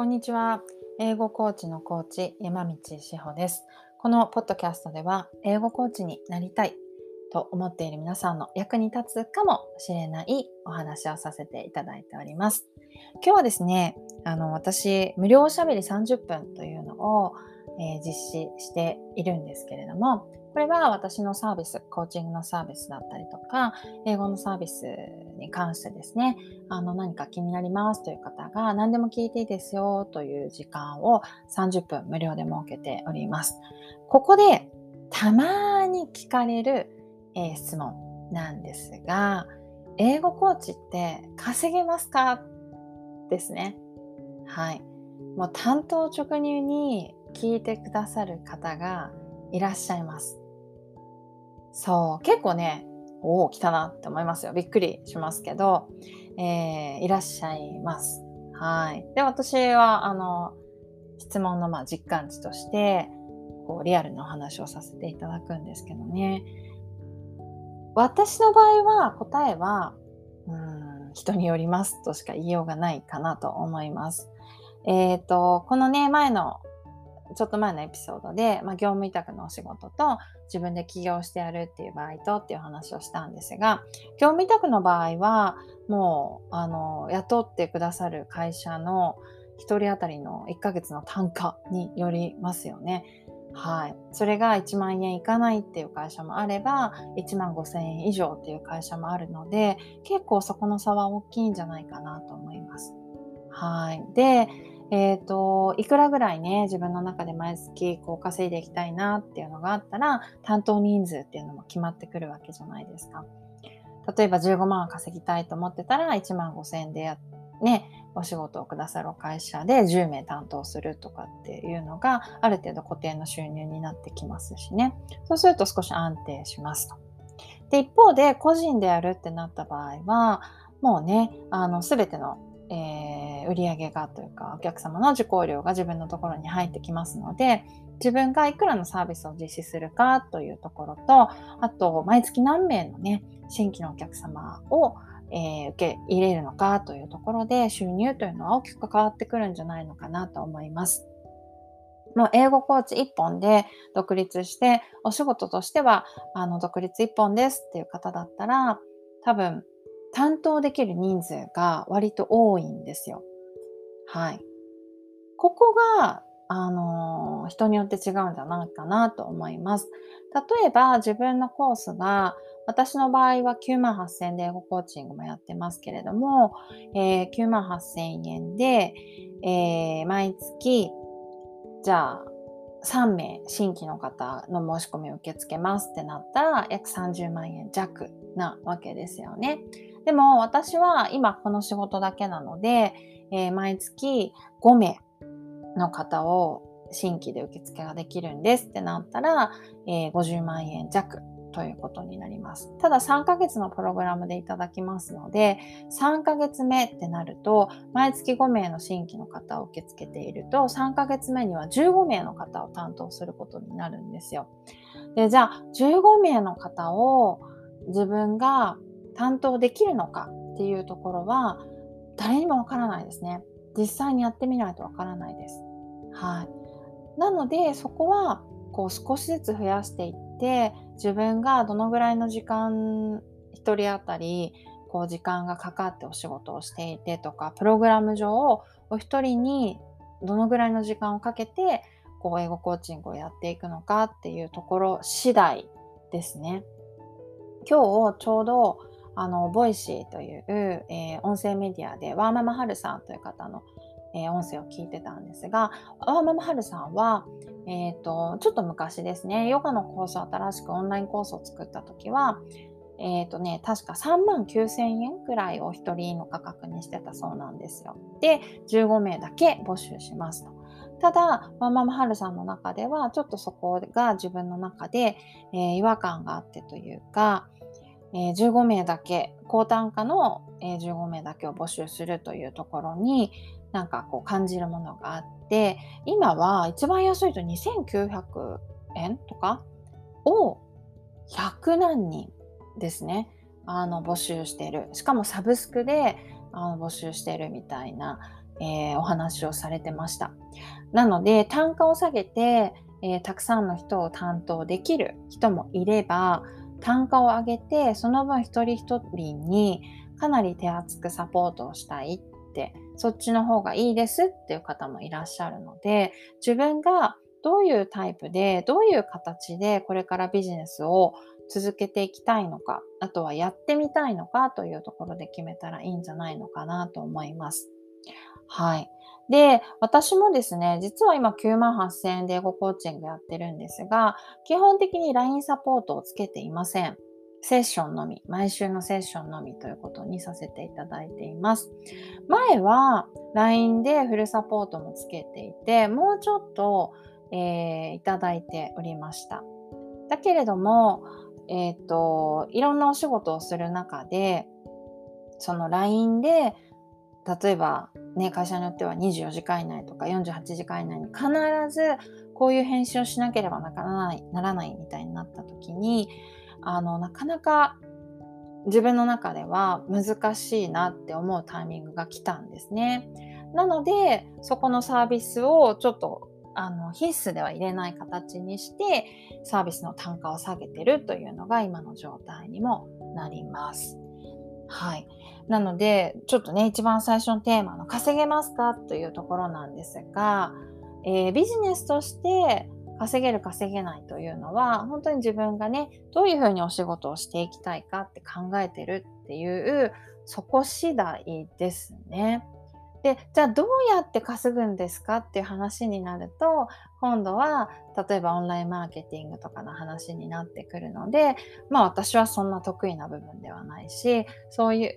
こんにちは。英語コーチのコーチ、山道志保です。このポッドキャストでは、英語コーチになりたいと思っている皆さんの役に立つかもしれないお話をさせていただいております。今日はですね、あの、私、無料おしゃべり30分というのを、えー、実施しているんですけれども、これは私のサービス、コーチングのサービスだったりとか、英語のサービスに関してですね、あの何か気になりますという方が何でも聞いていいですよという時間を30分無料で設けております。ここでたまに聞かれる、えー、質問なんですが、英語コーチって稼げますか？ですね。はい。もう担当直入に聞いてくださる方がいらっしゃいます。そう、結構ね、おお、来たなって思いますよ。びっくりしますけど、えー、いらっしゃいます。はい。で、私は、あの、質問のまあ実感値として、こう、リアルなお話をさせていただくんですけどね。私の場合は、答えは、うん、人によりますとしか言いようがないかなと思います。えっ、ー、と、このね、前のちょっと前のエピソードで、まあ、業務委託のお仕事と自分で起業してやるっていう場合とっていう話をしたんですが業務委託の場合はもうあの雇ってくださる会社の1人当たりの1ヶ月の単価によりますよね。はい。それが1万円いかないっていう会社もあれば、1万5千円以上っていう会社もあるので、結構そこの差は大きいんじゃないかなと思います。はい。で、えっ、ー、と、いくらぐらいね、自分の中で毎月こう稼いでいきたいなっていうのがあったら、担当人数っていうのも決まってくるわけじゃないですか。例えば15万稼ぎたいと思ってたら、1万5千円でやね、お仕事をくださる会社で10名担当するとかっていうのが、ある程度固定の収入になってきますしね。そうすると少し安定しますと。で、一方で個人でやるってなった場合は、もうね、あの、すべてのえー、売上がというかお客様の受講料が自分のところに入ってきますので自分がいくらのサービスを実施するかというところとあと毎月何名のね新規のお客様を、えー、受け入れるのかというところで収入というのは大きく変わってくるんじゃないのかなと思います。もう英語コーチ1本で独立してお仕事としてはあの独立1本ですっていう方だったら多分担当できる人数が割と多いんですよ。はい。ここが、あのー、人によって違うんじゃないかなと思います。例えば自分のコースが、私の場合は9万8000円で英語コーチングもやってますけれども、えー、9万8000円で、えー、毎月、じゃあ、3名新規の方の申し込みを受け付けますってなったら約30万円弱なわけですよね。でも私は今この仕事だけなので、えー、毎月5名の方を新規で受付ができるんですってなったら、えー、50万円弱ということになります。ただ3ヶ月のプログラムでいただきますので、3ヶ月目ってなると、毎月5名の新規の方を受け付けていると、3ヶ月目には15名の方を担当することになるんですよ。で、じゃあ15名の方を自分が担当できるのかっていうところは誰にもわからないですね。実際にやってみないとわからないです。はい。なのでそこはこう少しずつ増やしていって自分がどのぐらいの時間1人当たりこう時間がかかってお仕事をしていてとかプログラム上お一人にどのぐらいの時間をかけてこう英語コーチングをやっていくのかっていうところ次第ですね。今日ちょうどあの、 Voicy という、えー、音声メディアで、ワーママハルさんという方の、えー、音声を聞いてたんですが、ワーママハルさんは、え、ー、と、ちょっと昔ですね、ヨガのコースを新しくオンラインコースを作った時は、えっ、とね、確か3万9千円くらいを一人の価格にしてたそうなんですよ。で、15名だけ募集しますと。ただ、ワンママハルさんの中では、ちょっとそこが自分の中で、えー、違和感があってというか、えー、15名だけ、高単価の、えー、15名だけを募集するというところに、なんかこう感じるものがあって、今は一番安いと2900円とかを100何人ですね、あの募集している。しかもサブスクであの募集しているみたいな、えー、お話をされてました。なので、単価を下げて、えー、たくさんの人を担当できる人もいれば、単価を上げて、その分一人一人にかなり手厚くサポートをしたいって、そっちの方がいいですっていう方もいらっしゃるので、自分がどういうタイプで、どういう形でこれからビジネスを続けていきたいのか、あとはやってみたいのかというところで決めたらいいんじゃないのかなと思います。はい。で、私もですね、実は今9万8000円で英語コーチングやってるんですが、基本的に LINE サポートをつけていません。セッションのみ、毎週のセッションのみということにさせていただいています。前は LINE でフルサポートもつけていて、もうちょっと、えー、いただいておりました。だけれども、えっ、ー、と、いろんなお仕事をする中で、その LINE で例えば、ね、会社によっては24時間以内とか48時間以内に必ずこういう編集をしなければならないならないみたいになった時にあのなかなか自分の中では難しいなって思うタイミングが来たんですね。なのでそこのサービスをちょっとあの必須では入れない形にしてサービスの単価を下げてるというのが今の状態にもなります。はい。なので、ちょっとね、一番最初のテーマの稼げますか？というところなんですが、えー、ビジネスとして稼げる稼げないというのは、本当に自分がね、どういうふうにお仕事をしていきたいかって考えてるっていう、そこ次第ですね。で、じゃあどうやって稼ぐんですかっていう話になると、今度は例えばオンラインマーケティングとかの話になってくるので、まあ私はそんな得意な部分ではないし、そういう、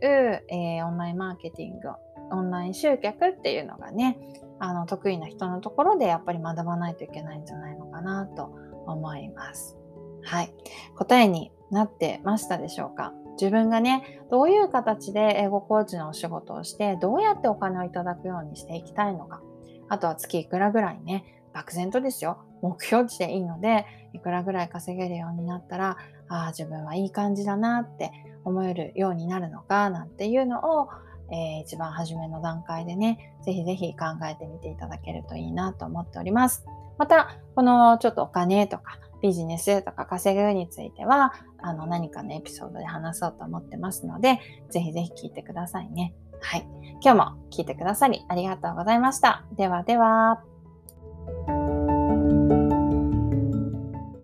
えー、オンラインマーケティング、オンライン集客っていうのがね、あの得意な人のところでやっぱり学ばないといけないんじゃないのなと思います。はい。答えになってましたでしょうか？自分がね、どういう形で英語コーチのお仕事をして、どうやってお金をいただくようにしていきたいのか？あとは月いくらぐらいね、漠然とですよ。目標値でいいので、いくらぐらい稼げるようになったら、ああ、自分はいい感じだなって思えるようになるのか、なんていうのを、えー、一番初めの段階でね、ぜひぜひ考えてみていただけるといいなと思っております。また、このちょっとお金とかビジネスとか稼ぐについては、あの何かのエピソードで話そうと思ってますので、ぜひぜひ聞いてくださいね。はい。今日も聞いてくださりありがとうございました。ではでは。